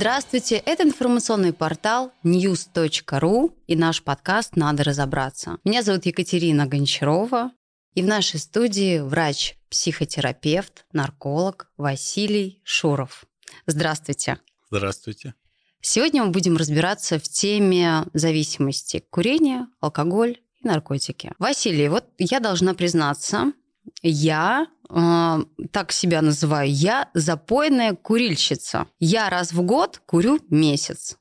Здравствуйте, это информационный портал news.ru и наш подкаст «Надо разобраться». Меня зовут Екатерина Гончарова, и в нашей студии врач-психотерапевт, нарколог Василий Шуров. Здравствуйте. Здравствуйте. Сегодня мы будем разбираться в теме зависимости курения, алкоголь и наркотики. Василий, вот я должна признаться, я э, так себя называю, я запойная курильщица. Я раз в год курю месяц,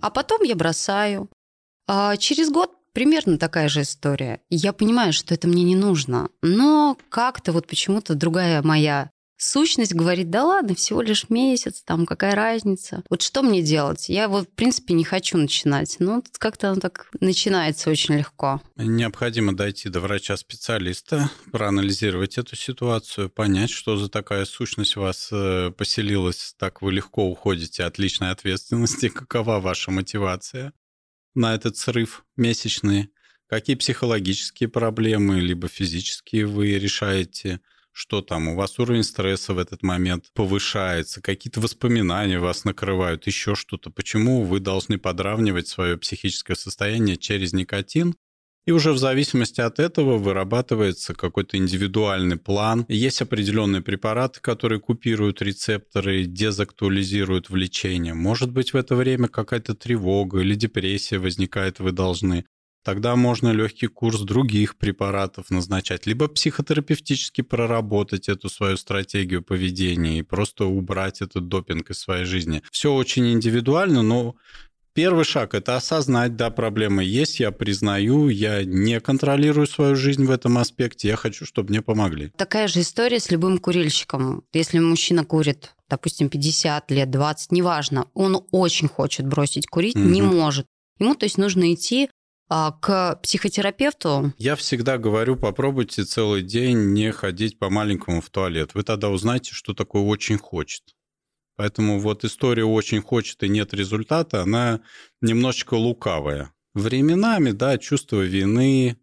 а потом я бросаю. А через год примерно такая же история. Я понимаю, что это мне не нужно, но как-то вот почему-то другая моя сущность говорит, да ладно, всего лишь месяц, там какая разница. Вот что мне делать? Я вот, в принципе, не хочу начинать. Но как-то оно так начинается очень легко. Необходимо дойти до врача-специалиста, проанализировать эту ситуацию, понять, что за такая сущность вас э, поселилась, так вы легко уходите от личной ответственности, какова ваша мотивация на этот срыв месячный, какие психологические проблемы, либо физические вы решаете, что там, у вас уровень стресса в этот момент повышается, какие-то воспоминания вас накрывают, еще что-то. Почему вы должны подравнивать свое психическое состояние через никотин? И уже в зависимости от этого вырабатывается какой-то индивидуальный план. Есть определенные препараты, которые купируют рецепторы, дезактуализируют влечение. Может быть, в это время какая-то тревога или депрессия возникает, вы должны Тогда можно легкий курс других препаратов назначать, либо психотерапевтически проработать эту свою стратегию поведения и просто убрать этот допинг из своей жизни. Все очень индивидуально, но Первый шаг – это осознать, да, проблемы есть, я признаю, я не контролирую свою жизнь в этом аспекте, я хочу, чтобы мне помогли. Такая же история с любым курильщиком. Если мужчина курит, допустим, 50 лет, 20, неважно, он очень хочет бросить курить, угу. не может. Ему, то есть, нужно идти к психотерапевту? Я всегда говорю, попробуйте целый день не ходить по маленькому в туалет. Вы тогда узнаете, что такое очень хочет. Поэтому вот история очень хочет и нет результата, она немножечко лукавая. Временами, да, чувство вины,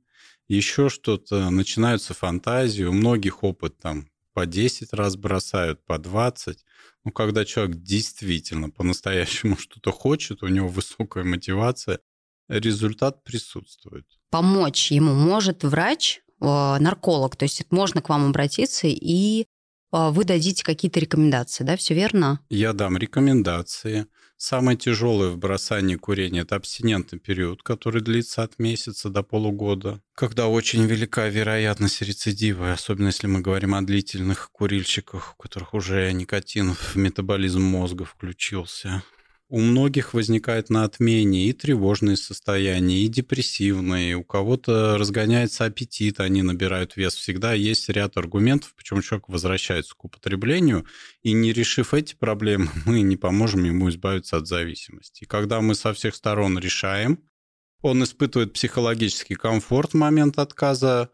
еще что-то, начинаются фантазии, у многих опыт там по 10 раз бросают, по 20. Ну, когда человек действительно по-настоящему что-то хочет, у него высокая мотивация, результат присутствует. Помочь ему может врач, э, нарколог, то есть можно к вам обратиться и э, вы дадите какие-то рекомендации, да, все верно? Я дам рекомендации. Самое тяжелое в бросании курения – это абстинентный период, который длится от месяца до полугода, когда очень велика вероятность рецидива, особенно если мы говорим о длительных курильщиках, у которых уже никотин в метаболизм мозга включился. У многих возникает на отмене и тревожные состояния, и депрессивные, у кого-то разгоняется аппетит, они набирают вес. Всегда есть ряд аргументов, почему человек возвращается к употреблению, и не решив эти проблемы, мы не поможем ему избавиться от зависимости. И когда мы со всех сторон решаем, он испытывает психологический комфорт в момент отказа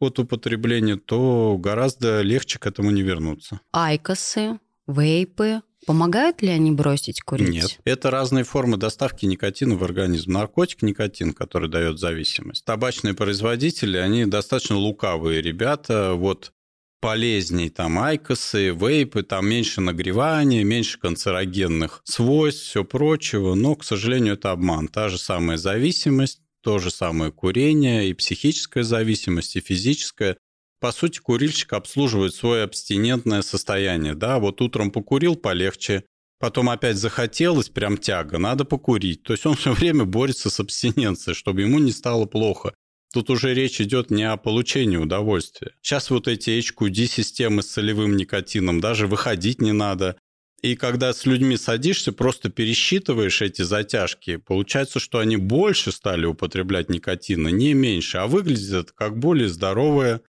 от употребления, то гораздо легче к этому не вернуться. Айкосы, вейпы, Помогают ли они бросить курить? Нет. Это разные формы доставки никотина в организм. Наркотик никотин, который дает зависимость. Табачные производители, они достаточно лукавые ребята. Вот полезней там айкосы, вейпы, там меньше нагревания, меньше канцерогенных свойств, все прочего. Но, к сожалению, это обман. Та же самая зависимость, то же самое курение, и психическая зависимость, и физическая по сути, курильщик обслуживает свое абстинентное состояние. Да, вот утром покурил полегче, потом опять захотелось, прям тяга, надо покурить. То есть он все время борется с абстиненцией, чтобы ему не стало плохо. Тут уже речь идет не о получении удовольствия. Сейчас вот эти HQD-системы с целевым никотином, даже выходить не надо. И когда с людьми садишься, просто пересчитываешь эти затяжки, получается, что они больше стали употреблять никотина, не меньше, а выглядят как более здоровая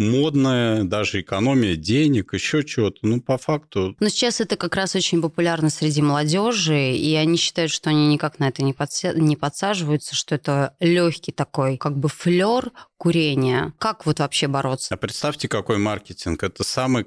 модная, даже экономия денег, еще чего-то. Ну, по факту... Но сейчас это как раз очень популярно среди молодежи, и они считают, что они никак на это не, подся... не подсаживаются, что это легкий такой, как бы флер курения. Как вот вообще бороться? А представьте, какой маркетинг. Это самое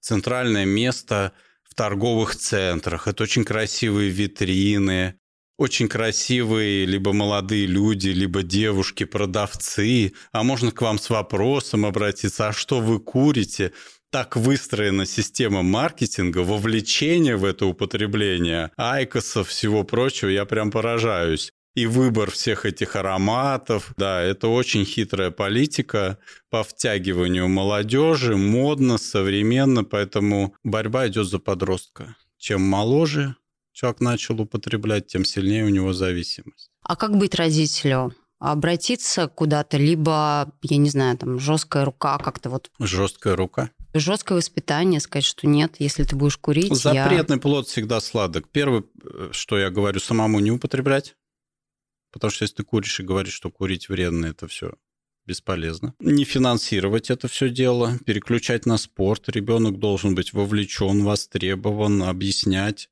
центральное место в торговых центрах. Это очень красивые витрины, очень красивые либо молодые люди, либо девушки, продавцы, а можно к вам с вопросом обратиться, а что вы курите? так выстроена система маркетинга, вовлечение в это употребление, айкосов, всего прочего, я прям поражаюсь. И выбор всех этих ароматов, да, это очень хитрая политика по втягиванию молодежи, модно, современно, поэтому борьба идет за подростка. Чем моложе человек начал употреблять, тем сильнее у него зависимость. А как быть родителю? обратиться куда-то, либо, я не знаю, там, жесткая рука как-то вот. Жесткая рука? Жесткое воспитание, сказать, что нет, если ты будешь курить. Запретный я... плод всегда сладок. Первое, что я говорю, самому не употреблять. Потому что если ты куришь и говоришь, что курить вредно, это все бесполезно. Не финансировать это все дело, переключать на спорт. Ребенок должен быть вовлечен, востребован, объяснять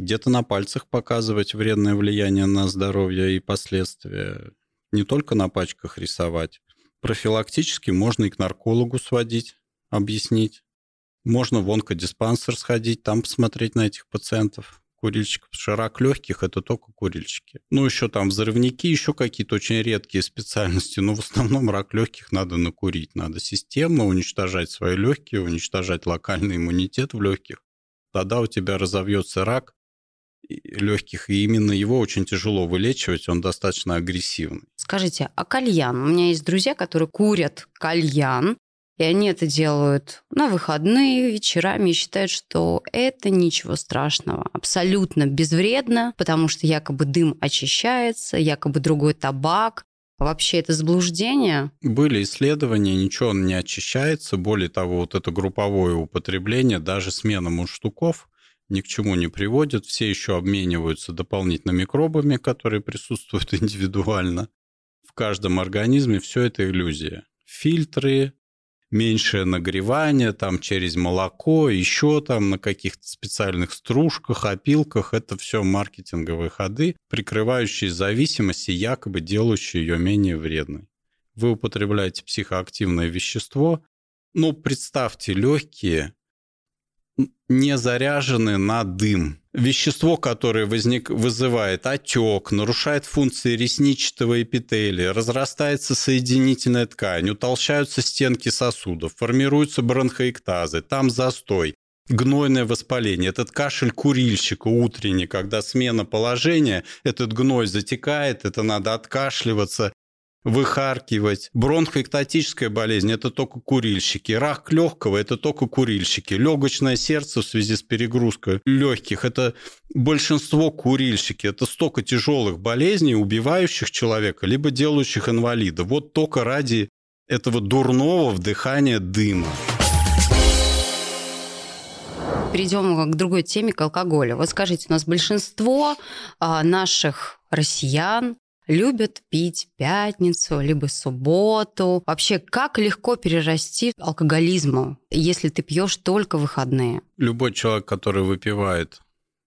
где-то на пальцах показывать вредное влияние на здоровье и последствия. Не только на пачках рисовать. Профилактически можно и к наркологу сводить, объяснить. Можно в онкодиспансер сходить, там посмотреть на этих пациентов, курильщиков. Ширак легких – это только курильщики. Ну, еще там взрывники, еще какие-то очень редкие специальности, но в основном рак легких надо накурить. Надо системно уничтожать свои легкие, уничтожать локальный иммунитет в легких. Тогда у тебя разовьется рак, легких, и именно его очень тяжело вылечивать, он достаточно агрессивный. Скажите, а кальян? У меня есть друзья, которые курят кальян, и они это делают на выходные, вечерами, и считают, что это ничего страшного, абсолютно безвредно, потому что якобы дым очищается, якобы другой табак, Вообще это заблуждение? Были исследования, ничего он не очищается. Более того, вот это групповое употребление, даже смена мундштуков, ни к чему не приводит. Все еще обмениваются дополнительно микробами, которые присутствуют индивидуально. В каждом организме все это иллюзия. Фильтры, меньшее нагревание, там через молоко, еще там на каких-то специальных стружках, опилках. Это все маркетинговые ходы, прикрывающие зависимость и якобы делающие ее менее вредной. Вы употребляете психоактивное вещество, но представьте легкие, не заряжены на дым. Вещество, которое возник, вызывает отек, нарушает функции ресничного эпителия, разрастается соединительная ткань, утолщаются стенки сосудов, формируются бронхоэктазы, там застой, гнойное воспаление. Этот кашель курильщика утренний, когда смена положения, этот гной затекает, это надо откашливаться, выхаркивать. Бронхоэктатическая болезнь – это только курильщики. Рак легкого – это только курильщики. Легочное сердце в связи с перегрузкой легких – это большинство курильщики. Это столько тяжелых болезней, убивающих человека, либо делающих инвалида. Вот только ради этого дурного вдыхания дыма. Перейдем к другой теме, к алкоголю. Вот скажите, у нас большинство а, наших россиян любят пить пятницу, либо субботу. Вообще, как легко перерасти алкоголизму, если ты пьешь только выходные? Любой человек, который выпивает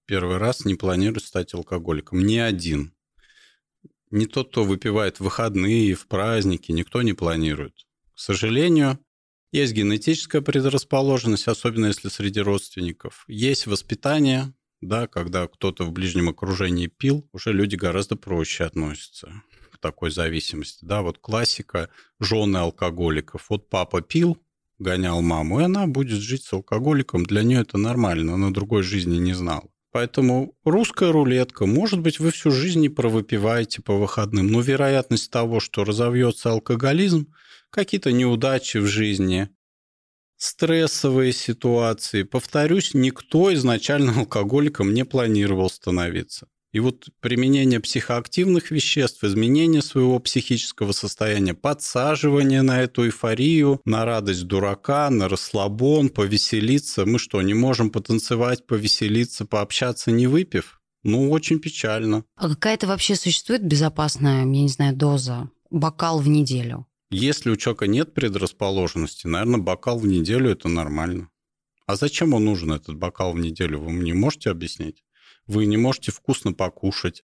первый раз, не планирует стать алкоголиком. Ни один. Не тот, кто выпивает в выходные, в праздники, никто не планирует. К сожалению, есть генетическая предрасположенность, особенно если среди родственников. Есть воспитание, да, когда кто-то в ближнем окружении пил, уже люди гораздо проще относятся к такой зависимости. Да, вот классика жены алкоголиков. Вот папа пил, гонял маму, и она будет жить с алкоголиком. Для нее это нормально, она другой жизни не знала. Поэтому русская рулетка, может быть, вы всю жизнь не провыпиваете по выходным, но вероятность того, что разовьется алкоголизм, какие-то неудачи в жизни, стрессовые ситуации. Повторюсь, никто изначально алкоголиком не планировал становиться. И вот применение психоактивных веществ, изменение своего психического состояния, подсаживание на эту эйфорию, на радость дурака, на расслабон, повеселиться. Мы что, не можем потанцевать, повеселиться, пообщаться, не выпив? Ну, очень печально. А какая-то вообще существует безопасная, я не знаю, доза? Бокал в неделю? Если у человека нет предрасположенности, наверное, бокал в неделю – это нормально. А зачем он нужен, этот бокал в неделю, вы мне можете объяснить? Вы не можете вкусно покушать,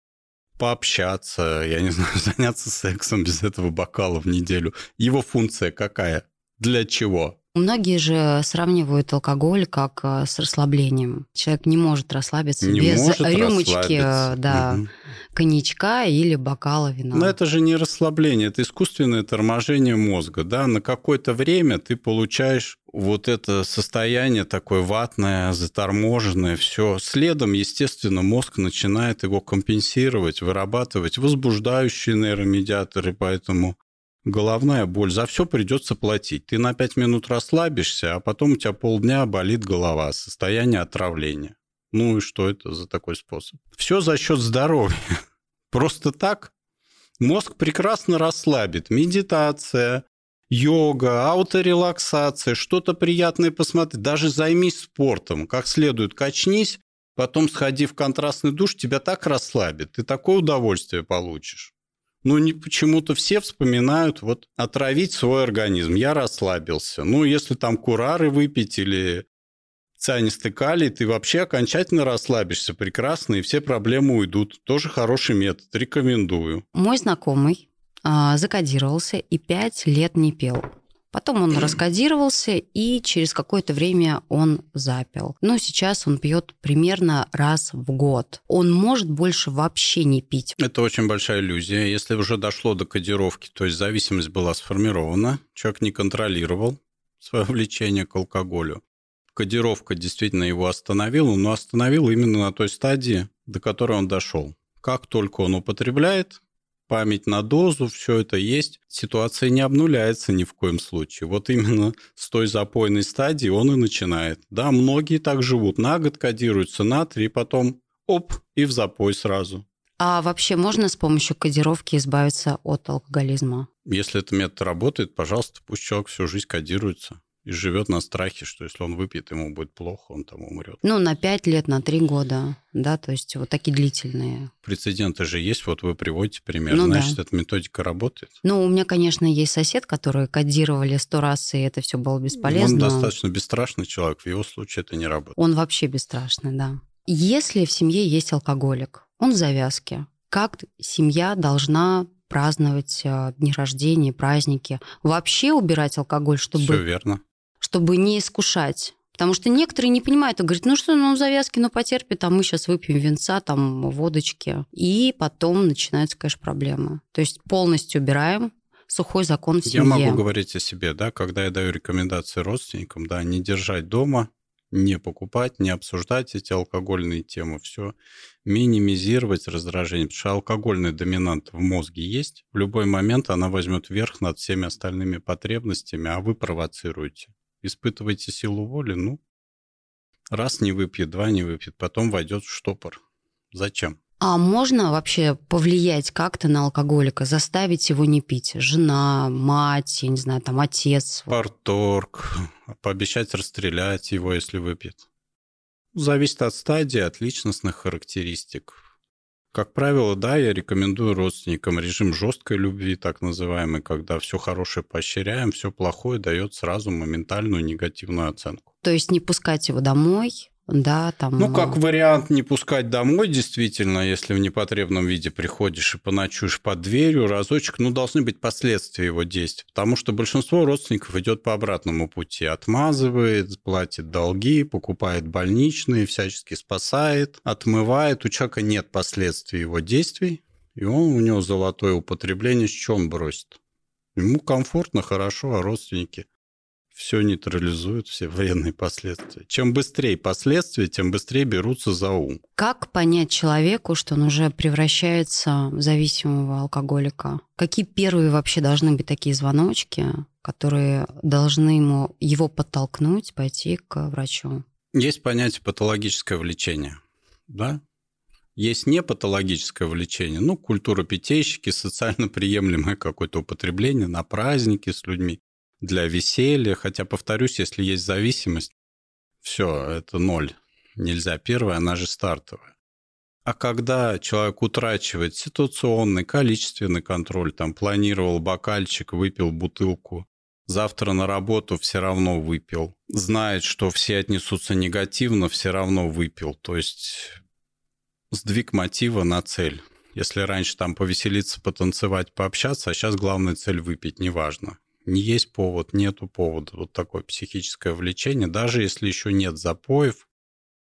пообщаться, я не знаю, заняться сексом без этого бокала в неделю. Его функция какая? Для чего? Многие же сравнивают алкоголь как э, с расслаблением. Человек не может расслабиться Не без может рюмочки, э, да, Мгм. коньячка или бокала вина. Но это же не расслабление, это искусственное торможение мозга. Да? На какое-то время ты получаешь вот это состояние такое ватное, заторможенное, все. Следом, естественно, мозг начинает его компенсировать, вырабатывать возбуждающие нейромедиаторы, поэтому головная боль, за все придется платить. Ты на 5 минут расслабишься, а потом у тебя полдня болит голова, состояние отравления. Ну и что это за такой способ? Все за счет здоровья. Просто так мозг прекрасно расслабит. Медитация, йога, ауторелаксация, что-то приятное посмотреть. Даже займись спортом, как следует качнись, потом сходи в контрастный душ, тебя так расслабит, ты такое удовольствие получишь. Ну, не, почему-то все вспоминают вот отравить свой организм. Я расслабился. Ну, если там курары выпить или цианистый калий, ты вообще окончательно расслабишься прекрасно, и все проблемы уйдут. Тоже хороший метод, рекомендую. Мой знакомый а, закодировался и пять лет не пел. Потом он раскодировался, и через какое-то время он запил. Но сейчас он пьет примерно раз в год. Он может больше вообще не пить. Это очень большая иллюзия. Если уже дошло до кодировки, то есть зависимость была сформирована, человек не контролировал свое влечение к алкоголю. Кодировка действительно его остановила, но остановила именно на той стадии, до которой он дошел. Как только он употребляет, память на дозу, все это есть, ситуация не обнуляется ни в коем случае. Вот именно с той запойной стадии он и начинает. Да, многие так живут. На год кодируются, на три, потом оп, и в запой сразу. А вообще можно с помощью кодировки избавиться от алкоголизма? Если этот метод работает, пожалуйста, пусть человек всю жизнь кодируется и живет на страхе, что если он выпьет, ему будет плохо, он там умрет. Ну, на 5 лет, на 3 года, да, то есть вот такие длительные. Прецеденты же есть, вот вы приводите пример, Ну да. значит, эта методика работает. Ну, у меня, конечно, есть сосед, который кодировали сто раз, и это все было Он бесполезно. достаточно бесстрашный человек, в его случае это не работает. Он вообще бесстрашный, да. Если в семье есть алкоголик, он в завязке, как семья должна праздновать э, дни рождения, праздники? Вообще убирать алкоголь, Все чтобы, верно. Чтобы не искушать? Потому что некоторые не понимают и говорят, ну что, ну в завязке, ну потерпит, а мы сейчас выпьем винца, там, водочки. И потом начинаются, конечно, проблемы. То есть полностью убираем сухой закон в Я семье. могу говорить о себе, да, когда я даю рекомендации родственникам, да, не держать дома, не покупать, не обсуждать эти алкогольные темы, все минимизировать раздражение, потому что алкогольный доминант в мозге есть, в любой момент она возьмет верх над всеми остальными потребностями, а вы провоцируете. Испытываете силу воли, ну, раз не выпьет, два не выпьет, потом войдет в штопор. Зачем? А можно вообще повлиять как-то на алкоголика, заставить его не пить? Жена, мать, я не знаю, там отец. Парторг, пообещать расстрелять его, если выпьет. Зависит от стадии, от личностных характеристик. Как правило, да, я рекомендую родственникам режим жесткой любви, так называемый, когда все хорошее поощряем, все плохое дает сразу моментальную негативную оценку. То есть не пускать его домой, да, там... Ну, как вариант не пускать домой, действительно, если в непотребном виде приходишь и поночуешь под дверью разочек, ну, должны быть последствия его действий, потому что большинство родственников идет по обратному пути, отмазывает, платит долги, покупает больничные, всячески спасает, отмывает, у человека нет последствий его действий, и он, у него золотое употребление, с чем бросит? Ему комфортно, хорошо, а родственники все нейтрализуют, все вредные последствия. Чем быстрее последствия, тем быстрее берутся за ум. Как понять человеку, что он уже превращается в зависимого алкоголика? Какие первые вообще должны быть такие звоночки, которые должны ему, его подтолкнуть пойти к врачу? Есть понятие патологическое влечение, да? Есть непатологическое влечение, ну, культура питейщики, социально приемлемое какое-то употребление на праздники с людьми, для веселья. Хотя, повторюсь, если есть зависимость, все, это ноль. Нельзя первая, она же стартовая. А когда человек утрачивает ситуационный, количественный контроль, там планировал бокальчик, выпил бутылку, завтра на работу все равно выпил, знает, что все отнесутся негативно, все равно выпил. То есть сдвиг мотива на цель. Если раньше там повеселиться, потанцевать, пообщаться, а сейчас главная цель выпить, неважно. Не есть повод, нету повода. Вот такое психическое влечение, даже если еще нет запоев,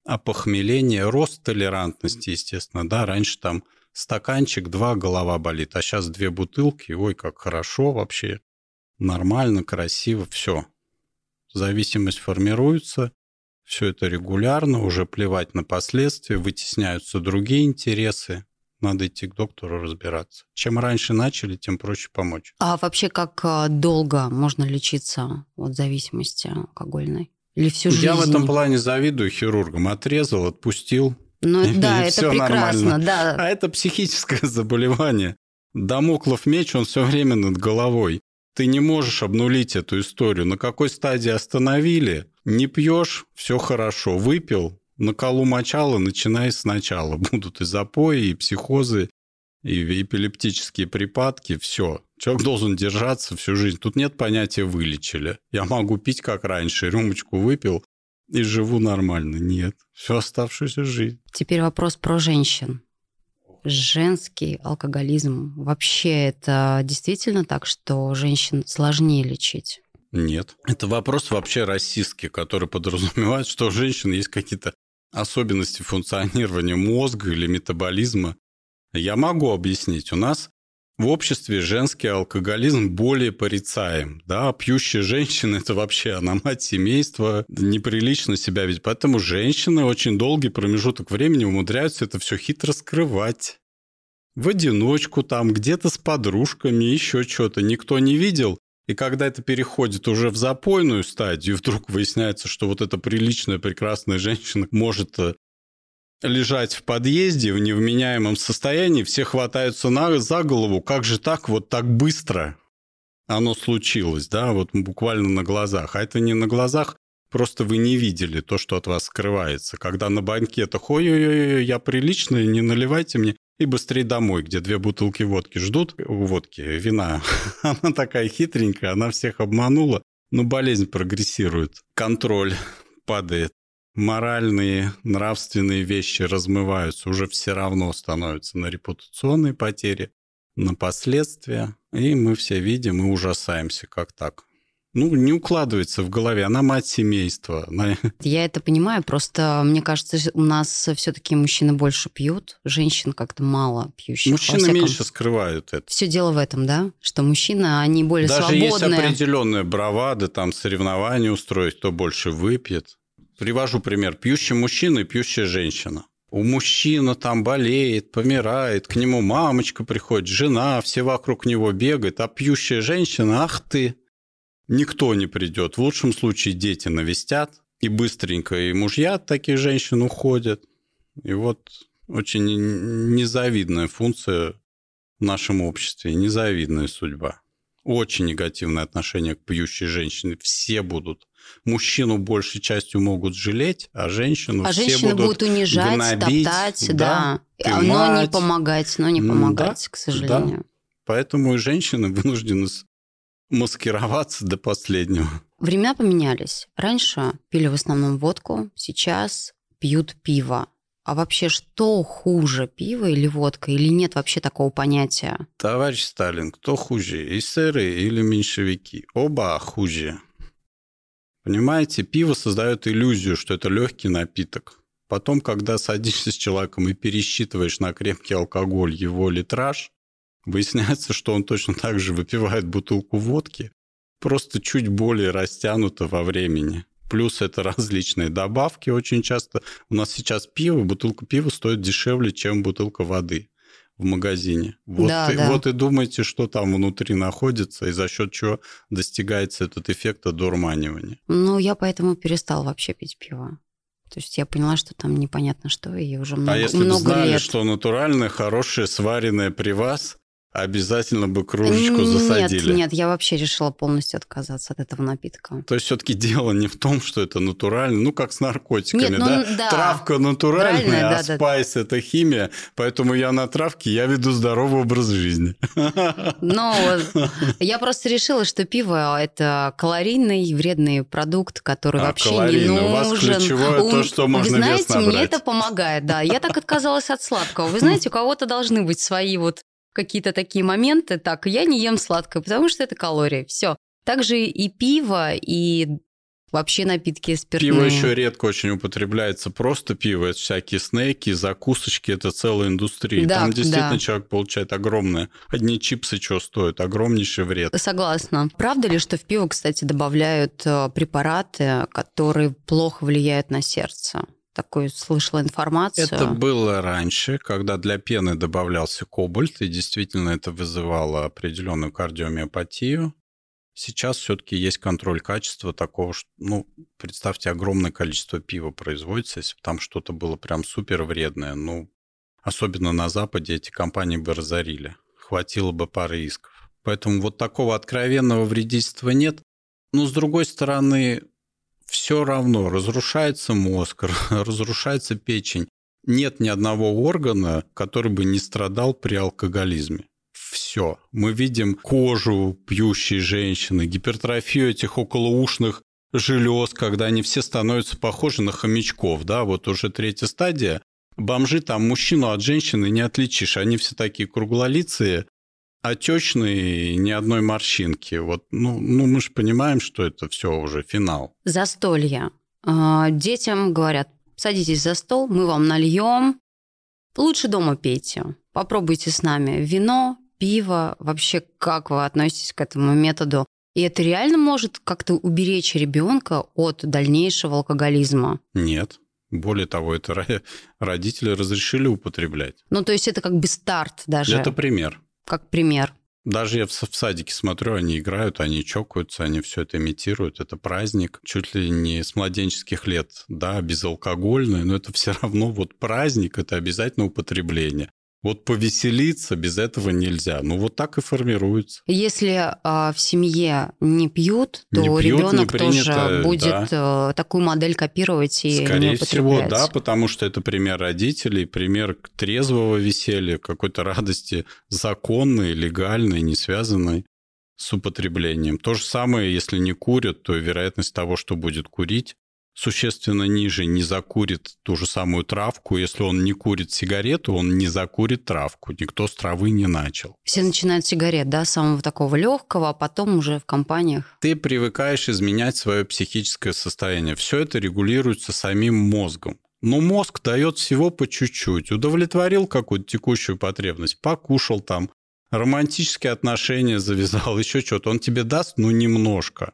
а похмеление, рост толерантности, естественно, да, раньше там стаканчик, два, голова болит, а сейчас две бутылки, ой, как хорошо вообще, нормально, красиво, все. Зависимость формируется, все это регулярно, уже плевать на последствия, вытесняются другие интересы, надо идти к доктору разбираться. Чем раньше начали, тем проще помочь. А вообще как а, долго можно лечиться от зависимости алкогольной? Или всю жизнь? Я в этом плане завидую хирургам. Отрезал, отпустил. Ну да, это прекрасно, да. А это психическое заболевание. Дамоклов меч, он все время над головой. Ты не можешь обнулить эту историю. На какой стадии остановили? Не пьешь, все хорошо. Выпил, на колу мочала, начинай сначала. Будут и запои, и психозы, и эпилептические припадки, все. Человек должен держаться всю жизнь. Тут нет понятия «вылечили». Я могу пить как раньше, рюмочку выпил и живу нормально. Нет, всю оставшуюся жизнь. Теперь вопрос про женщин. Женский алкоголизм. Вообще это действительно так, что женщин сложнее лечить? Нет. Это вопрос вообще расистский, который подразумевает, что у женщин есть какие-то особенности функционирования мозга или метаболизма. Я могу объяснить. У нас в обществе женский алкоголизм более порицаем. Да, пьющая женщина – это вообще она мать семейства, неприлично себя ведь. Поэтому женщины очень долгий промежуток времени умудряются это все хитро скрывать. В одиночку там, где-то с подружками, еще что-то. Никто не видел. И когда это переходит уже в запойную стадию, вдруг выясняется, что вот эта приличная, прекрасная женщина может э, лежать в подъезде в невменяемом состоянии, все хватаются на, за голову, как же так, вот так быстро оно случилось, да, вот буквально на глазах. А это не на глазах, просто вы не видели то, что от вас скрывается. Когда на банкетах, ой-ой-ой, я приличный, не наливайте мне, и быстрее домой, где две бутылки водки ждут, водки, вина. Она такая хитренькая, она всех обманула, но болезнь прогрессирует, контроль падает моральные, нравственные вещи размываются, уже все равно становятся на репутационные потери, на последствия. И мы все видим и ужасаемся, как так ну, не укладывается в голове. Она мать семейства. Она... Я это понимаю, просто мне кажется, у нас все-таки мужчины больше пьют, женщин как-то мало пьющих. Мужчины всяком... меньше скрывают это. Все дело в этом, да? Что мужчины, они более Даже свободные. Даже есть определенная бравада, там соревнования устроить, кто больше выпьет. Привожу пример. Пьющий мужчина и пьющая женщина. У мужчины там болеет, помирает, к нему мамочка приходит, жена, все вокруг него бегают, а пьющая женщина, ах ты, никто не придет. В лучшем случае дети навестят, и быстренько и мужья от таких женщин уходят. И вот очень незавидная функция в нашем обществе, незавидная судьба. Очень негативное отношение к пьющей женщине. Все будут. Мужчину большей частью могут жалеть, а женщину а все женщины будут, будут унижать, гнобить. топтать, да. да. Но мать. не помогать, но не помогать, да, к сожалению. Да. Поэтому и женщины вынуждены маскироваться до последнего. Времена поменялись. Раньше пили в основном водку, сейчас пьют пиво. А вообще, что хуже, пиво или водка? Или нет вообще такого понятия? Товарищ Сталин, кто хуже, эсеры или меньшевики? Оба хуже. Понимаете, пиво создает иллюзию, что это легкий напиток. Потом, когда садишься с человеком и пересчитываешь на крепкий алкоголь его литраж, Выясняется, что он точно так же выпивает бутылку водки, просто чуть более растянуто во времени. Плюс это различные добавки очень часто. У нас сейчас пиво, бутылка пива стоит дешевле, чем бутылка воды в магазине. Вот, да, и, да. вот и думайте, что там внутри находится и за счет чего достигается этот эффект одурманивания. Ну, я поэтому перестал вообще пить пиво. То есть я поняла, что там непонятно что, и уже много, а если много бы знали, лет. что натуральное, хорошее, сваренное при вас, Обязательно бы кружечку засадили. Нет, нет, я вообще решила полностью отказаться от этого напитка. То есть все-таки дело не в том, что это натурально, ну как с наркотиками, нет, ну, да? да? Травка натуральная, а да, спайс да. это химия, поэтому я на травке, я веду здоровый образ жизни. Ну, я просто решила, что пиво это калорийный вредный продукт, который а, вообще не нужен. У вас ключевое то, что можно Вы знаете, мне это помогает, да. Я так отказалась от сладкого. Вы знаете, у кого-то должны быть свои вот какие-то такие моменты, так, я не ем сладкое, потому что это калории. Все. Также и пиво, и вообще напитки спиртные. Пиво еще редко очень употребляется. Просто пиво. Это всякие снеки, закусочки. Это целая индустрия. Да, Там действительно да. человек получает огромное. Одни чипсы что стоят? Огромнейший вред. Согласна. Правда ли, что в пиво, кстати, добавляют э, препараты, которые плохо влияют на сердце? Такую слышала информацию. Это было раньше, когда для пены добавлялся кобальт, и действительно это вызывало определенную кардиомиопатию. Сейчас все-таки есть контроль качества такого, что, ну, представьте, огромное количество пива производится, если бы там что-то было прям супер вредное, ну, особенно на Западе эти компании бы разорили. Хватило бы пары исков. Поэтому вот такого откровенного вредительства нет. Но, с другой стороны, все равно разрушается мозг, разрушается печень. Нет ни одного органа, который бы не страдал при алкоголизме. Все. Мы видим кожу пьющей женщины, гипертрофию этих околоушных желез, когда они все становятся похожи на хомячков. Да? Вот уже третья стадия. Бомжи там мужчину от женщины не отличишь. Они все такие круглолицые, отечные, ни одной морщинки. Вот, ну, ну, мы же понимаем, что это все уже финал. Застолье. А, Детям говорят, садитесь за стол, мы вам нальем. Лучше дома пейте. Попробуйте с нами вино, пиво. Вообще, как вы относитесь к этому методу? И это реально может как-то уберечь ребенка от дальнейшего алкоголизма? Нет. Более того, это ро- родители разрешили употреблять. Ну, то есть это как бы старт даже, Это пример. Как пример. Даже я в садике смотрю, они играют, они чокаются, они все это имитируют. Это праздник, чуть ли не с младенческих лет, да, безалкогольный, но это все равно вот праздник, это обязательно употребление. Вот повеселиться без этого нельзя. Ну вот так и формируется. Если а, в семье не пьют, то Не пьют, ребенок принято, тоже будет э, такую модель копировать и Скорее не всего, да, потому что это пример родителей, пример трезвого веселья, какой-то радости законной, легальной, не связанной с употреблением. То же самое, если не курят, то вероятность того, что будет курить, существенно ниже, не закурит ту же самую травку. Если он не курит сигарету, он не закурит травку. Никто с травы не начал. Все начинают с сигарет, да, самого такого легкого, а потом уже в компаниях. Ты привыкаешь изменять свое психическое состояние. Все это регулируется самим мозгом. Но мозг дает всего по чуть-чуть. Удовлетворил какую-то текущую потребность, покушал там, романтические отношения завязал, еще что-то. Он тебе даст, ну, немножко.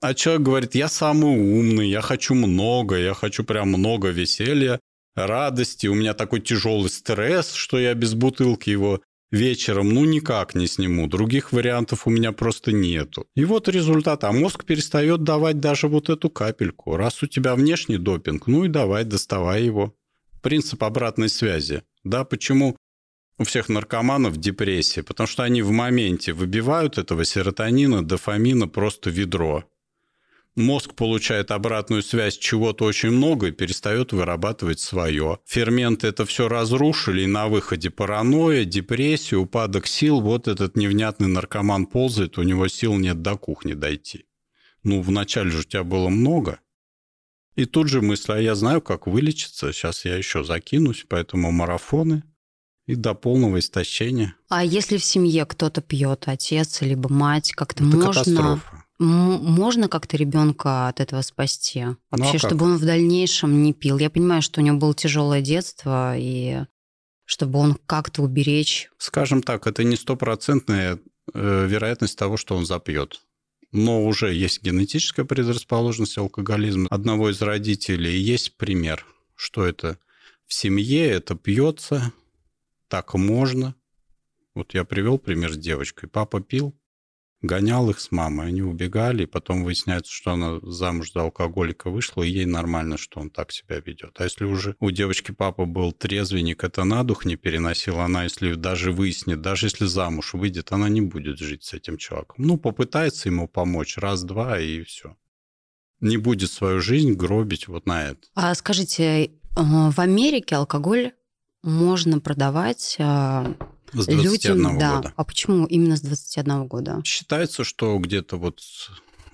А человек говорит, я самый умный, я хочу много, я хочу прям много веселья, радости. У меня такой тяжелый стресс, что я без бутылки его вечером ну никак не сниму. Других вариантов у меня просто нету. И вот результат. А мозг перестает давать даже вот эту капельку. Раз у тебя внешний допинг, ну и давай, доставай его. Принцип обратной связи. Да, почему у всех наркоманов депрессия? Потому что они в моменте выбивают этого серотонина, дофамина просто ведро. Мозг получает обратную связь чего-то очень много и перестает вырабатывать свое. Ферменты это все разрушили, и на выходе паранойя, депрессия, упадок сил. Вот этот невнятный наркоман ползает, у него сил нет до кухни дойти. Ну, вначале же у тебя было много. И тут же мысль, а я знаю, как вылечиться. Сейчас я еще закинусь, поэтому марафоны и до полного истощения. А если в семье кто-то пьет, отец либо мать, как-то Это можно, катастрофа. Можно как-то ребенка от этого спасти? Ну, а Вообще, чтобы он в дальнейшем не пил. Я понимаю, что у него было тяжелое детство, и чтобы он как-то уберечь. Скажем так, это не стопроцентная э, вероятность того, что он запьет. Но уже есть генетическая предрасположенность алкоголизма одного из родителей. Есть пример, что это в семье, это пьется, так можно. Вот я привел пример с девочкой. Папа пил, гонял их с мамой, они убегали, и потом выясняется, что она замуж за алкоголика вышла, и ей нормально, что он так себя ведет. А если уже у девочки папа был трезвенник, это на дух не переносил, она если даже выяснит, даже если замуж выйдет, она не будет жить с этим человеком. Ну, попытается ему помочь раз-два, и все. Не будет свою жизнь гробить вот на это. А скажите, э, в Америке алкоголь можно продавать э, С 21 людям, да. года. А почему именно с 21 года? Считается, что где-то вот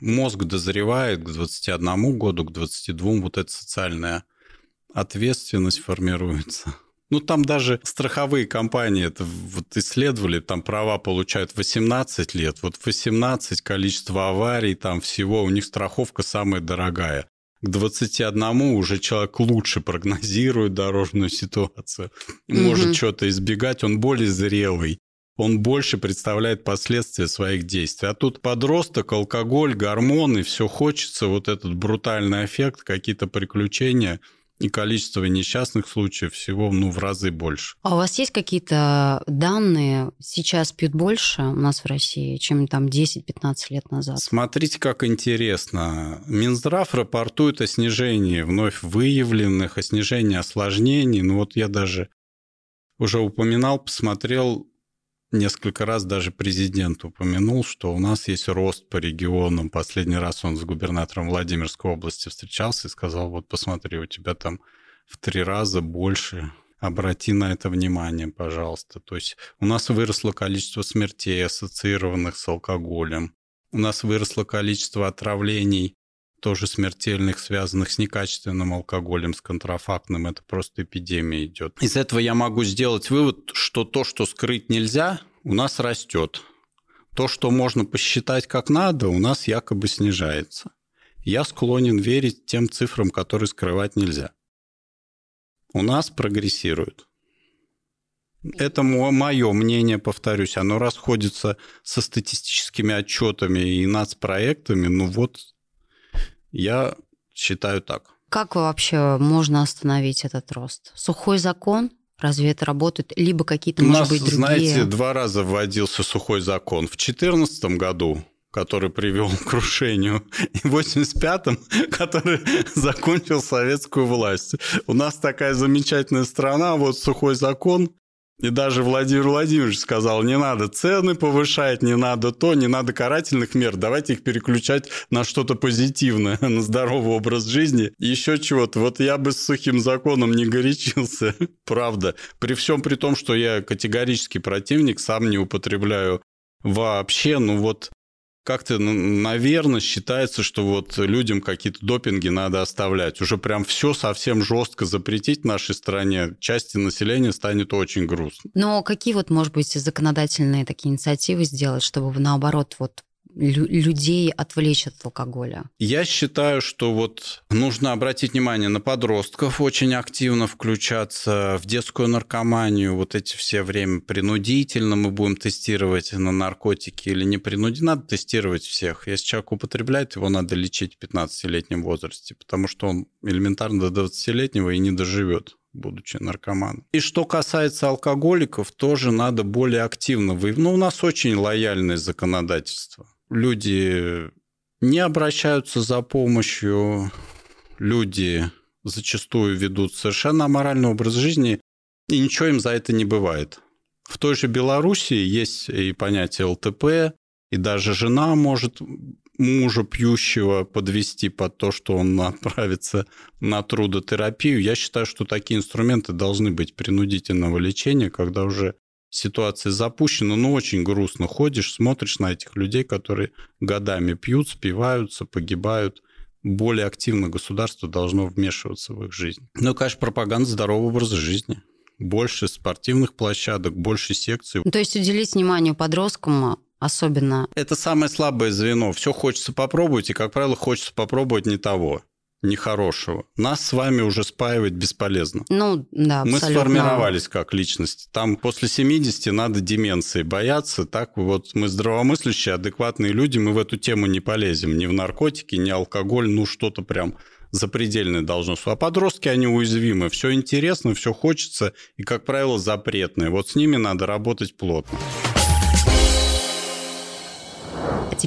мозг дозревает к 21 году, к 22, вот эта социальная ответственность формируется. Ну, там даже страховые компании это вот исследовали, там права получают 18 лет. Вот 18 количество аварий, там всего, у них страховка самая дорогая. К 21 уже человек лучше прогнозирует дорожную ситуацию, может угу. что-то избегать, он более зрелый он больше представляет последствия своих действий. А тут подросток, алкоголь, гормоны, все хочется, вот этот брутальный эффект, какие-то приключения – и количество несчастных случаев всего ну, в разы больше. А у вас есть какие-то данные? Сейчас пьют больше у нас в России, чем там 10-15 лет назад? Смотрите, как интересно. Минздрав рапортует о снижении вновь выявленных, о снижении осложнений. Ну вот я даже уже упоминал, посмотрел несколько раз даже президент упомянул, что у нас есть рост по регионам. Последний раз он с губернатором Владимирской области встречался и сказал, вот посмотри, у тебя там в три раза больше обрати на это внимание, пожалуйста. То есть у нас выросло количество смертей, ассоциированных с алкоголем. У нас выросло количество отравлений тоже смертельных, связанных с некачественным алкоголем, с контрафактным. Это просто эпидемия идет. Из этого я могу сделать вывод, что то, что скрыть нельзя, у нас растет. То, что можно посчитать как надо, у нас якобы снижается. Я склонен верить тем цифрам, которые скрывать нельзя. У нас прогрессирует. Это мое мнение, повторюсь, оно расходится со статистическими отчетами и нацпроектами. Ну вот я считаю так. Как вообще можно остановить этот рост? Сухой закон? Разве это работает? Либо какие-то, У может нас, быть, другие... знаете, два раза вводился сухой закон. В 2014 году который привел к крушению, и в 85-м, который закончил советскую власть. У нас такая замечательная страна, вот сухой закон, и даже Владимир Владимирович сказал, не надо цены повышать, не надо то, не надо карательных мер, давайте их переключать на что-то позитивное, на здоровый образ жизни, еще чего-то. Вот я бы с сухим законом не горячился, правда. При всем при том, что я категорический противник, сам не употребляю вообще, ну вот как-то, наверное, считается, что вот людям какие-то допинги надо оставлять. Уже прям все совсем жестко запретить в нашей стране. Части населения станет очень грустно. Но какие вот, может быть, законодательные такие инициативы сделать, чтобы наоборот вот людей отвлечь от алкоголя? Я считаю, что вот нужно обратить внимание на подростков, очень активно включаться в детскую наркоманию. Вот эти все время принудительно мы будем тестировать на наркотики или не принудительно. Надо тестировать всех. Если человек употребляет, его надо лечить в 15-летнем возрасте, потому что он элементарно до 20-летнего и не доживет будучи наркоманом. И что касается алкоголиков, тоже надо более активно. Ну, у нас очень лояльное законодательство люди не обращаются за помощью, люди зачастую ведут совершенно аморальный образ жизни, и ничего им за это не бывает. В той же Белоруссии есть и понятие ЛТП, и даже жена может мужа пьющего подвести под то, что он отправится на трудотерапию. Я считаю, что такие инструменты должны быть принудительного лечения, когда уже ситуация запущена, но очень грустно. Ходишь, смотришь на этих людей, которые годами пьют, спиваются, погибают. Более активно государство должно вмешиваться в их жизнь. Ну, конечно, пропаганда здорового образа жизни больше спортивных площадок, больше секций. Ну, то есть уделить внимание подросткам особенно. Это самое слабое звено. Все хочется попробовать, и, как правило, хочется попробовать не того нехорошего. Нас с вами уже спаивать бесполезно. Ну, да, Мы сформировались как личность. Там после 70 надо деменции бояться. Так вот мы здравомыслящие, адекватные люди, мы в эту тему не полезем. Ни в наркотики, ни алкоголь, ну что-то прям запредельное должно. А подростки, они уязвимы. Все интересно, все хочется, и, как правило, запретное. Вот с ними надо работать плотно.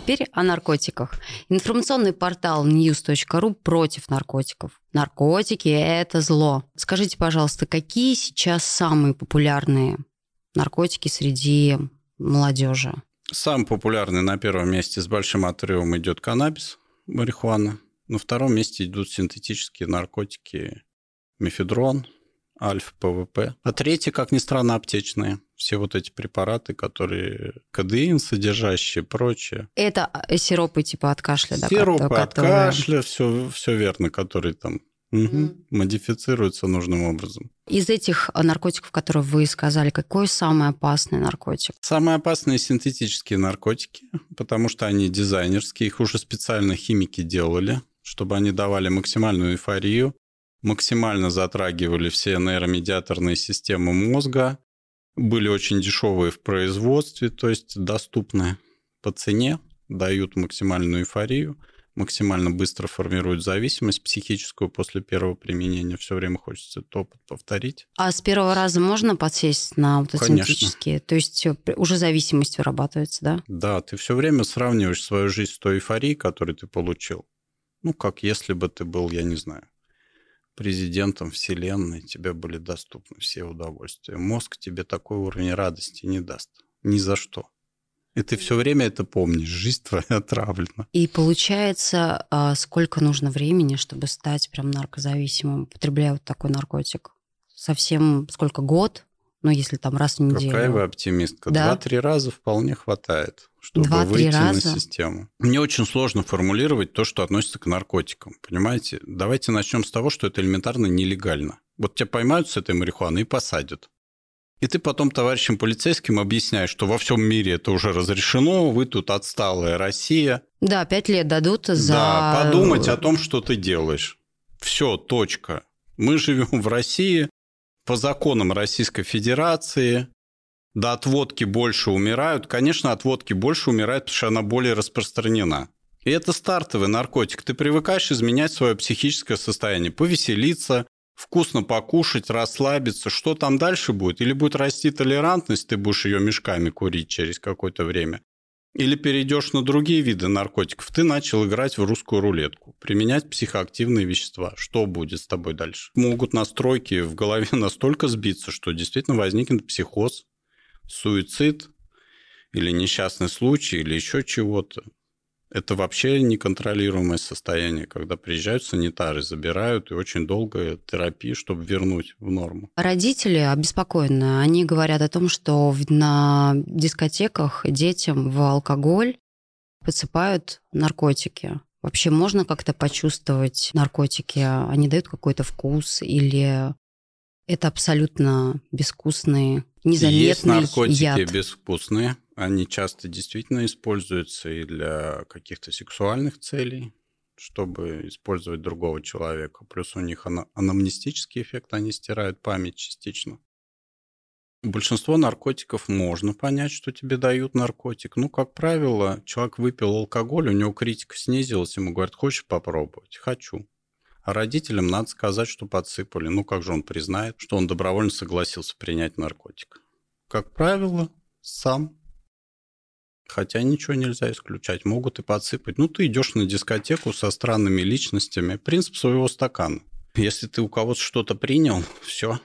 Теперь о наркотиках. Информационный портал news.ru против наркотиков. Наркотики – это зло. Скажите, пожалуйста, какие сейчас самые популярные наркотики среди молодежи? Самый популярный на первом месте с большим отрывом идет каннабис, марихуана. На втором месте идут синтетические наркотики, мефедрон, альфа-ПВП. А третье, как ни странно, аптечные. Все вот эти препараты, которые кадеин содержащие, прочее. Это э, сиропы типа от кашля, да? Сиропы от кашля, все, все верно, которые там Угу. Модифицируется нужным образом. Из этих а, наркотиков, которые вы сказали, какой самый опасный наркотик? Самые опасные синтетические наркотики, потому что они дизайнерские, их уже специально химики делали, чтобы они давали максимальную эйфорию, максимально затрагивали все нейромедиаторные системы мозга, были очень дешевые в производстве, то есть доступны по цене, дают максимальную эйфорию – максимально быстро формирует зависимость психическую после первого применения. Все время хочется опыт повторить. А с первого раза можно подсесть на вот синтетические? То есть э, уже зависимость вырабатывается, да? Да, ты все время сравниваешь свою жизнь с той эйфорией, которую ты получил. Ну, как если бы ты был, я не знаю, президентом Вселенной, тебе были доступны все удовольствия. Мозг тебе такой уровень радости не даст. Ни за что. И ты все время это помнишь, жизнь твоя отравлена. И получается, а, сколько нужно времени, чтобы стать прям наркозависимым, употребляя вот такой наркотик? Совсем сколько год? Ну, если там раз в неделю. Какая вы оптимистка. Да? Два-три раза вполне хватает, чтобы выйти раза. на систему. Мне очень сложно формулировать то, что относится к наркотикам. Понимаете? Давайте начнем с того, что это элементарно нелегально. Вот тебя поймают с этой марихуаной и посадят. И ты потом товарищам полицейским объясняешь, что во всем мире это уже разрешено, вы тут отсталая Россия. Да, пять лет дадут за... Да, подумать о том, что ты делаешь. Все, точка. Мы живем в России по законам Российской Федерации. Да, от водки больше умирают. Конечно, от водки больше умирают, потому что она более распространена. И это стартовый наркотик. Ты привыкаешь изменять свое психическое состояние, повеселиться, вкусно покушать, расслабиться. Что там дальше будет? Или будет расти толерантность, ты будешь ее мешками курить через какое-то время. Или перейдешь на другие виды наркотиков. Ты начал играть в русскую рулетку, применять психоактивные вещества. Что будет с тобой дальше? Могут настройки в голове настолько сбиться, что действительно возникнет психоз, суицид или несчастный случай, или еще чего-то. Это вообще неконтролируемое состояние, когда приезжают санитары, забирают, и очень долгая терапия, чтобы вернуть в норму. Родители обеспокоены. Они говорят о том, что на дискотеках детям в алкоголь подсыпают наркотики. Вообще можно как-то почувствовать наркотики? Они дают какой-то вкус или это абсолютно безвкусный, незаметный Есть наркотики яд? безвкусные, они часто действительно используются и для каких-то сексуальных целей, чтобы использовать другого человека. Плюс у них анамнестический эффект, они стирают память частично. Большинство наркотиков можно понять, что тебе дают наркотик. Ну, как правило, человек выпил алкоголь, у него критика снизилась, ему говорят, хочешь попробовать? Хочу. А родителям надо сказать, что подсыпали. Ну, как же он признает, что он добровольно согласился принять наркотик? Как правило, сам Хотя ничего нельзя исключать, могут и подсыпать. Ну, ты идешь на дискотеку со странными личностями. Принцип своего стакана. Если ты у кого-то что-то принял, все,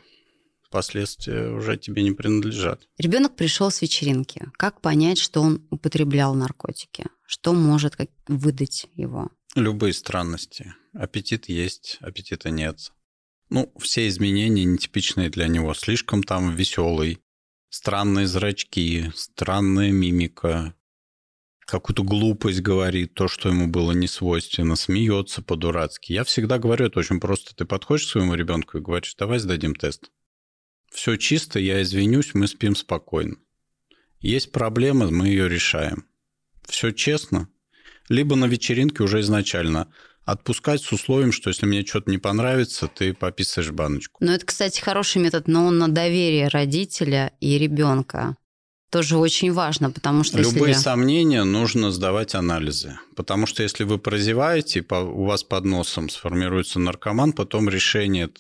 последствия уже тебе не принадлежат. Ребенок пришел с вечеринки. Как понять, что он употреблял наркотики? Что может выдать его? Любые странности. Аппетит есть, аппетита нет. Ну, все изменения нетипичные для него. Слишком там веселый, странные зрачки, странная мимика, какую-то глупость говорит, то, что ему было не свойственно, смеется по-дурацки. Я всегда говорю, это очень просто. Ты подходишь к своему ребенку и говоришь, давай сдадим тест. Все чисто, я извинюсь, мы спим спокойно. Есть проблема, мы ее решаем. Все честно. Либо на вечеринке уже изначально – отпускать с условием, что если мне что-то не понравится, ты пописаешь баночку. Ну, это, кстати, хороший метод, но он на доверие родителя и ребенка. Тоже очень важно, потому что... Любые если... сомнения нужно сдавать анализы. Потому что если вы прозеваете, у вас под носом сформируется наркоман, потом решение,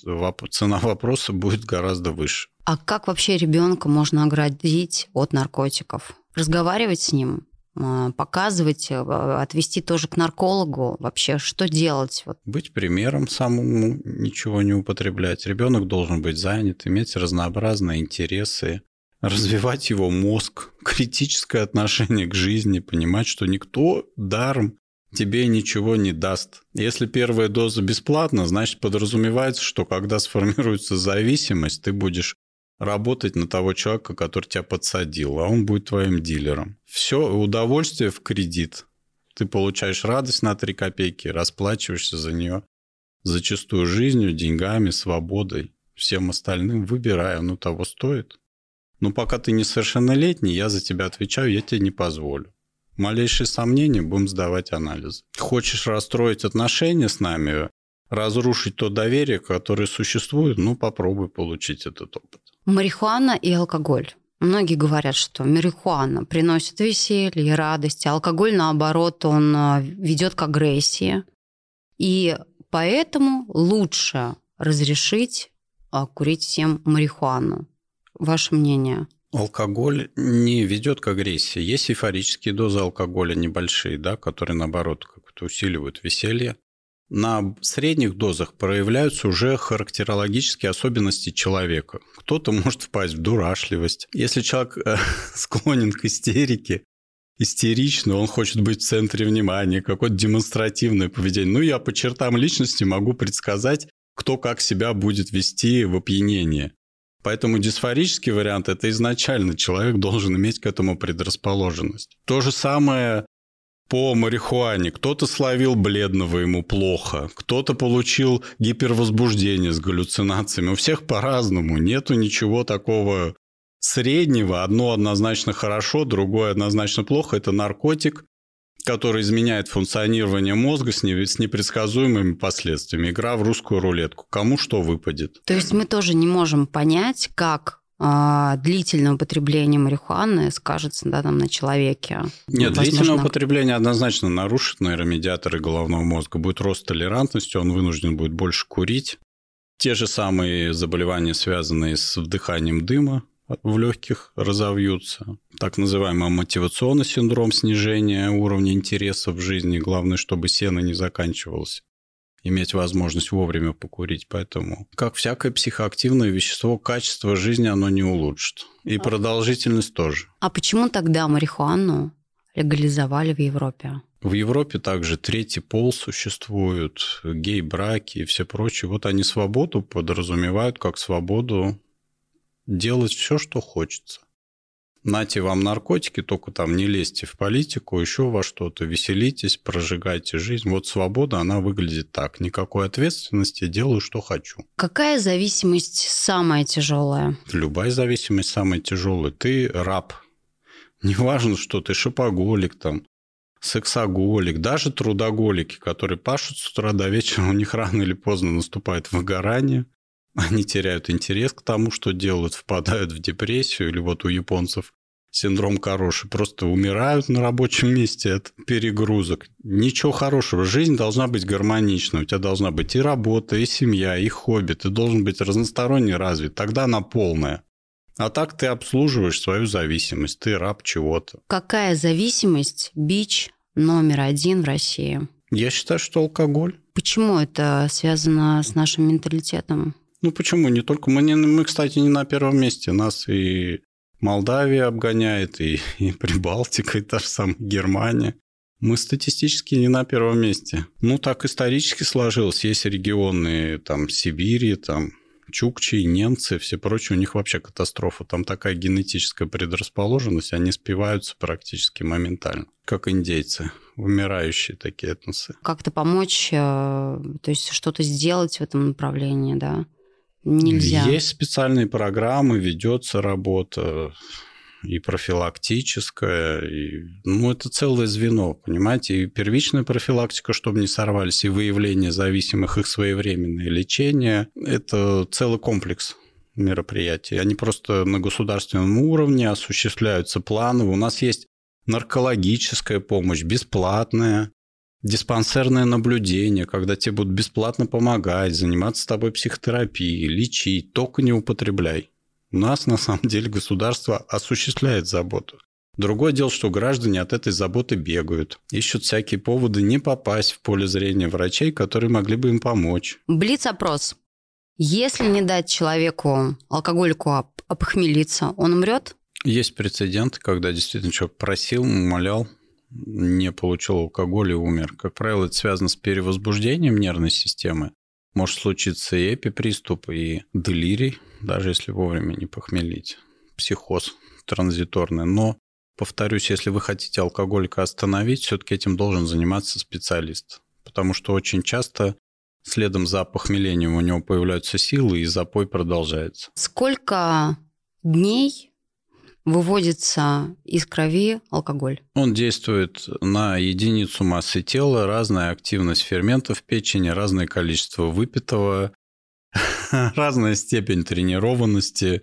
цена вопроса будет гораздо выше. А как вообще ребенка можно оградить от наркотиков? Разговаривать с ним? А, показывать, э, отвести тоже к наркологу вообще, что делать? Вот. Быть примером самому, ничего не употреблять. Ребенок должен быть занят, иметь разнообразные интересы, развивать его мозг, критическое отношение к жизни, понимать, что никто даром тебе ничего не даст. Если первая доза бесплатна, значит подразумевается, что когда сформируется зависимость, ты будешь работать на того человека, который тебя подсадил, а он будет твоим дилером. Все, удовольствие в кредит. Ты получаешь радость на 3 копейки, расплачиваешься за нее зачастую жизнью, деньгами, свободой, всем остальным, выбирая, ну того стоит. Но пока ты несовершеннолетний, я за тебя отвечаю, я тебе не позволю. Малейшие сомнения, будем сдавать анализ. Хочешь расстроить отношения с нами, разрушить то доверие, которое существует, ну попробуй получить этот опыт. Марихуана и алкоголь. Многие говорят, что марихуана приносит веселье и радость, а алкоголь, наоборот, он э, ведет к агрессии. И поэтому лучше разрешить а, курить всем марихуану. Ваше мнение? Алкоголь не ведет к агрессии. Есть эйфорические дозы алкоголя небольшие, да, которые, наоборот, как-то усиливают веселье. На средних дозах проявляются уже характерологические особенности человека. Кто-то может впасть в дурашливость. Если человек э, склонен к истерике, истерично, он хочет быть в центре внимания, какое-то демонстративное поведение. Ну, я по чертам личности могу предсказать, кто как себя будет вести в опьянении. Поэтому дисфорический вариант – это изначально человек должен иметь к этому предрасположенность. То же самое по марихуане. Кто-то словил бледного, ему плохо. Кто-то получил гипервозбуждение с галлюцинациями. У всех по-разному. Нету ничего такого среднего. Одно однозначно хорошо, другое однозначно плохо. Это наркотик, который изменяет функционирование мозга с, с непредсказуемыми последствиями. Игра в русскую рулетку. Кому что выпадет. То есть мы тоже не можем понять, как длительное употребление марихуаны скажется да, там, на человеке? Нет, Возможно... длительное употребление однозначно нарушит нейромедиаторы головного мозга. Будет рост толерантности, он вынужден будет больше курить. Те же самые заболевания, связанные с вдыханием дыма в легких, разовьются. Так называемый мотивационный синдром снижения уровня интереса в жизни. Главное, чтобы сено не заканчивалось иметь возможность вовремя покурить. Поэтому, как всякое психоактивное вещество, качество жизни оно не улучшит. И продолжительность тоже. А почему тогда марихуану легализовали в Европе? В Европе также третий пол существует, гей-браки и все прочее. Вот они свободу подразумевают как свободу делать все, что хочется нате вам наркотики, только там не лезьте в политику, еще во что-то, веселитесь, прожигайте жизнь. Вот свобода, она выглядит так. Никакой ответственности, делаю, что хочу. Какая зависимость самая тяжелая? Любая зависимость самая тяжелая. Ты раб. Неважно, что ты шопоголик там, сексоголик, даже трудоголики, которые пашут с утра до вечера, у них рано или поздно наступает выгорание, они теряют интерес к тому, что делают, впадают в депрессию, или вот у японцев синдром Кароши, просто умирают на рабочем месте от перегрузок. Ничего хорошего. Жизнь должна быть гармоничной. У тебя должна быть и работа, и семья, и хобби. Ты должен быть разносторонне развит. Тогда она полная. А так ты обслуживаешь свою зависимость. Ты раб чего-то. Какая зависимость бич номер один в России? Я считаю, что алкоголь. Почему это связано с нашим менталитетом? Ну почему? Не только мы, не, мы, кстати, не на первом месте. Нас и Молдавия обгоняет, и, и Прибалтика, и та же самая Германия. Мы статистически не на первом месте. Ну, так исторически сложилось. Есть регионы, там, Сибири, там, чукчи, немцы, все прочее, у них вообще катастрофа. Там такая генетическая предрасположенность, они спиваются практически моментально, как индейцы, умирающие такие этносы. Как-то помочь, э, то есть что-то сделать в этом направлении, да? Нельзя. Есть специальные программы, ведется работа и профилактическая, и, ну, это целое звено, понимаете, и первичная профилактика, чтобы не сорвались, и выявление зависимых, их своевременное лечение, это целый комплекс мероприятий. Они просто на государственном уровне осуществляются планово. У нас есть наркологическая помощь, бесплатная, диспансерное наблюдение, когда тебе будут бесплатно помогать, заниматься с тобой психотерапией, лечить, только не употребляй. У нас на самом деле государство осуществляет заботу. Другое дело, что граждане от этой заботы бегают, ищут всякие поводы не попасть в поле зрения врачей, которые могли бы им помочь. Блиц-опрос. Если не дать человеку, алкоголику опохмелиться, он умрет? Есть прецеденты, когда действительно человек просил, умолял, не получил алкоголь и умер. Как правило, это связано с перевозбуждением нервной системы. Может случиться и эпиприступ, и делирий, даже если вовремя не похмелить. Психоз транзиторный. Но, повторюсь, если вы хотите алкоголика остановить, все-таки этим должен заниматься специалист. Потому что очень часто Следом за похмелением у него появляются силы, и запой продолжается. Сколько дней выводится из крови алкоголь? Он действует на единицу массы тела, разная активность ферментов в печени, разное количество выпитого, разная степень тренированности.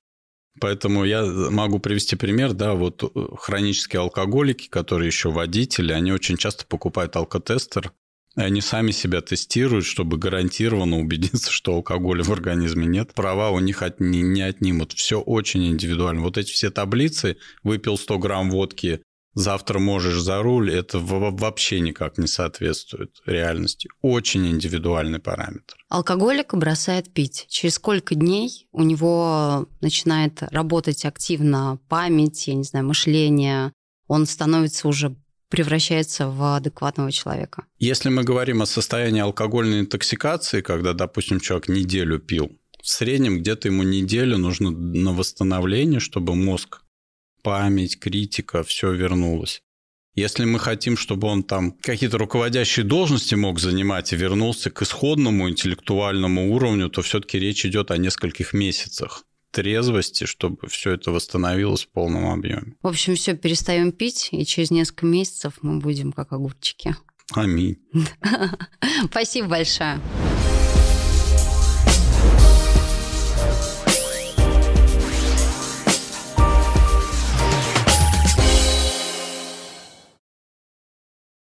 Поэтому я могу привести пример, да, вот э, хронические алкоголики, которые еще водители, они очень часто покупают алкотестер, они сами себя тестируют, чтобы гарантированно убедиться, что алкоголя в организме нет. Права у них от, не, не отнимут. Все очень индивидуально. Вот эти все таблицы, выпил 100 грамм водки, завтра можешь за руль, это вообще никак не соответствует реальности. Очень индивидуальный параметр. Алкоголик бросает пить. Через сколько дней у него начинает работать активно память, я не знаю, мышление, он становится уже превращается в адекватного человека. Если мы говорим о состоянии алкогольной интоксикации, когда, допустим, человек неделю пил, в среднем где-то ему неделю нужно на восстановление, чтобы мозг, память, критика, все вернулось. Если мы хотим, чтобы он там какие-то руководящие должности мог занимать и вернулся к исходному интеллектуальному уровню, то все-таки речь идет о нескольких месяцах трезвости, чтобы все это восстановилось в полном объеме. В общем, все, перестаем пить, и через несколько месяцев мы будем как огурчики. Аминь. Спасибо большое.